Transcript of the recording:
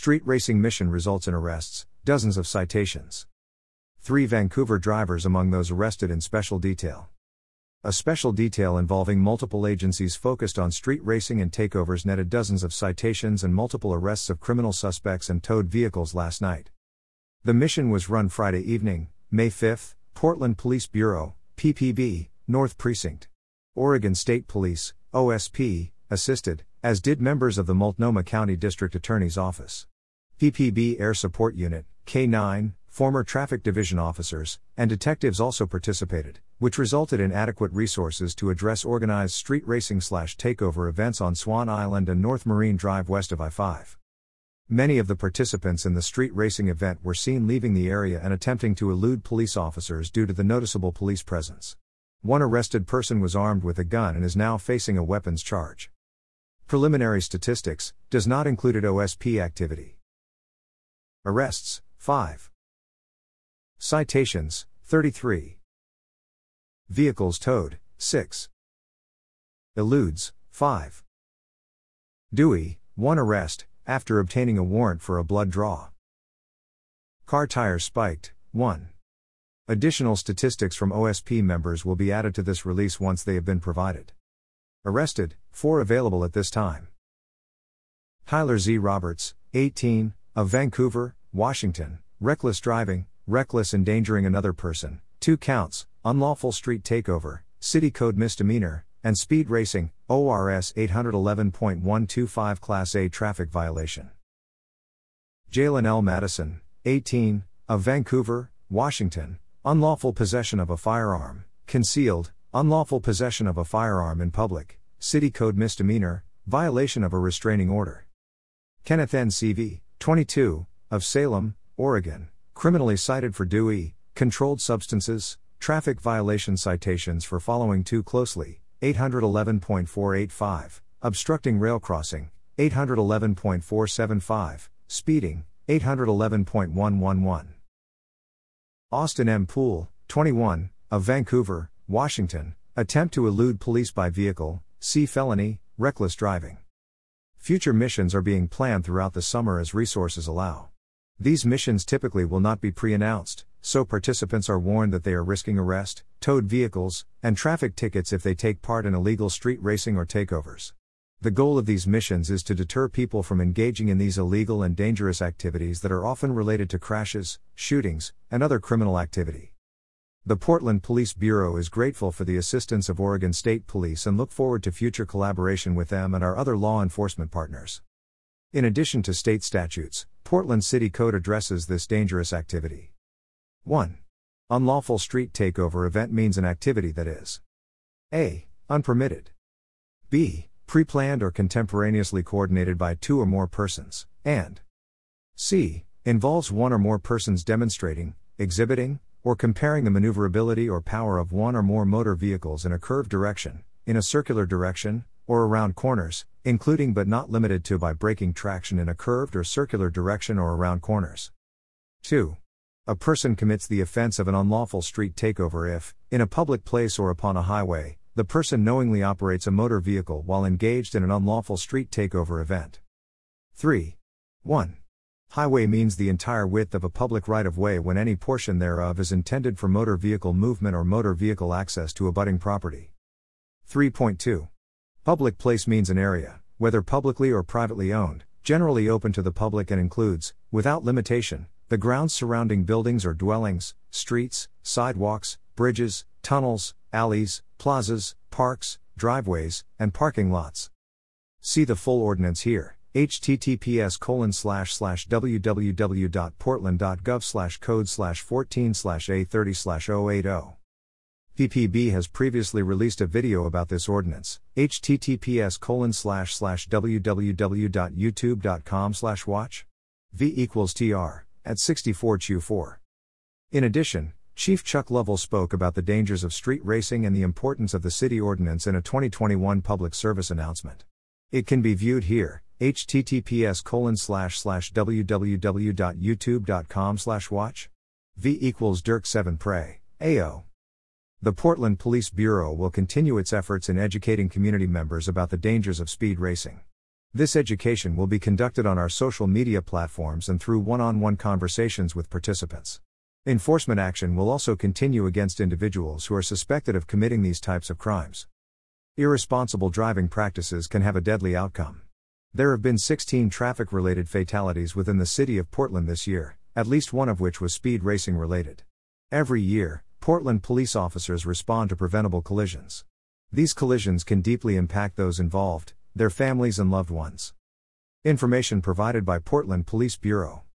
Street racing mission results in arrests, dozens of citations. Three Vancouver drivers among those arrested in special detail. A special detail involving multiple agencies focused on street racing and takeovers netted dozens of citations and multiple arrests of criminal suspects and towed vehicles last night. The mission was run Friday evening, May 5, Portland Police Bureau, PPB, North Precinct. Oregon State Police, OSP, assisted, as did members of the Multnomah County District Attorney's Office. PPB Air Support Unit, K9, former traffic division officers, and detectives also participated, which resulted in adequate resources to address organized street racing slash takeover events on Swan Island and North Marine Drive west of I 5. Many of the participants in the street racing event were seen leaving the area and attempting to elude police officers due to the noticeable police presence. One arrested person was armed with a gun and is now facing a weapons charge. Preliminary statistics does not include OSP activity. Arrests 5. Citations 33. Vehicles towed 6. Eludes 5. Dewey 1 arrest after obtaining a warrant for a blood draw. Car tires spiked 1. Additional statistics from OSP members will be added to this release once they have been provided. Arrested, 4 available at this time. Tyler Z. Roberts, 18, of Vancouver, Washington, reckless driving, reckless endangering another person, two counts, unlawful street takeover, city code misdemeanor, and speed racing, ORS 811.125 Class A traffic violation. Jaylen L. Madison, 18, of Vancouver, Washington, unlawful possession of a firearm, concealed, unlawful possession of a firearm in public, city code misdemeanor, violation of a restraining order. Kenneth N. CV, 22, of Salem, Oregon, criminally cited for Dewey, controlled substances, traffic violation citations for following too closely 811.485, obstructing rail crossing, 811.475, speeding, 811.111. Austin M. Pool, 21, of Vancouver, Washington, attempt to elude police by vehicle, C felony, reckless driving. Future missions are being planned throughout the summer as resources allow. These missions typically will not be pre announced, so participants are warned that they are risking arrest, towed vehicles, and traffic tickets if they take part in illegal street racing or takeovers. The goal of these missions is to deter people from engaging in these illegal and dangerous activities that are often related to crashes, shootings, and other criminal activity. The Portland Police Bureau is grateful for the assistance of Oregon State Police and look forward to future collaboration with them and our other law enforcement partners. In addition to state statutes, Portland City Code addresses this dangerous activity. 1. Unlawful street takeover event means an activity that is a. unpermitted, b. preplanned or contemporaneously coordinated by two or more persons, and c. involves one or more persons demonstrating, exhibiting, or comparing the maneuverability or power of one or more motor vehicles in a curved direction, in a circular direction, or around corners, including but not limited to by breaking traction in a curved or circular direction or around corners. 2. A person commits the offense of an unlawful street takeover if, in a public place or upon a highway, the person knowingly operates a motor vehicle while engaged in an unlawful street takeover event. 3. 1. Highway means the entire width of a public right of way when any portion thereof is intended for motor vehicle movement or motor vehicle access to abutting property. 3.2. Public place means an area, whether publicly or privately owned, generally open to the public and includes, without limitation, the grounds surrounding buildings or dwellings, streets, sidewalks, bridges, tunnels, alleys, plazas, parks, driveways, and parking lots. See the full ordinance here https colon slash slash www.portland.gov slash code slash 14 slash a30 slash 080 PPB has previously released a video about this ordinance. https colon slash slash www.youtube.com slash watch v equals tr at 64 chew 4. In addition, Chief Chuck Lovell spoke about the dangers of street racing and the importance of the city ordinance in a 2021 public service announcement. It can be viewed here https colon slash slash www.youtube.com slash watch v equals dirk 7 pray ao the Portland Police Bureau will continue its efforts in educating community members about the dangers of speed racing. This education will be conducted on our social media platforms and through one on one conversations with participants. Enforcement action will also continue against individuals who are suspected of committing these types of crimes. Irresponsible driving practices can have a deadly outcome. There have been 16 traffic related fatalities within the city of Portland this year, at least one of which was speed racing related. Every year, Portland police officers respond to preventable collisions. These collisions can deeply impact those involved, their families, and loved ones. Information provided by Portland Police Bureau.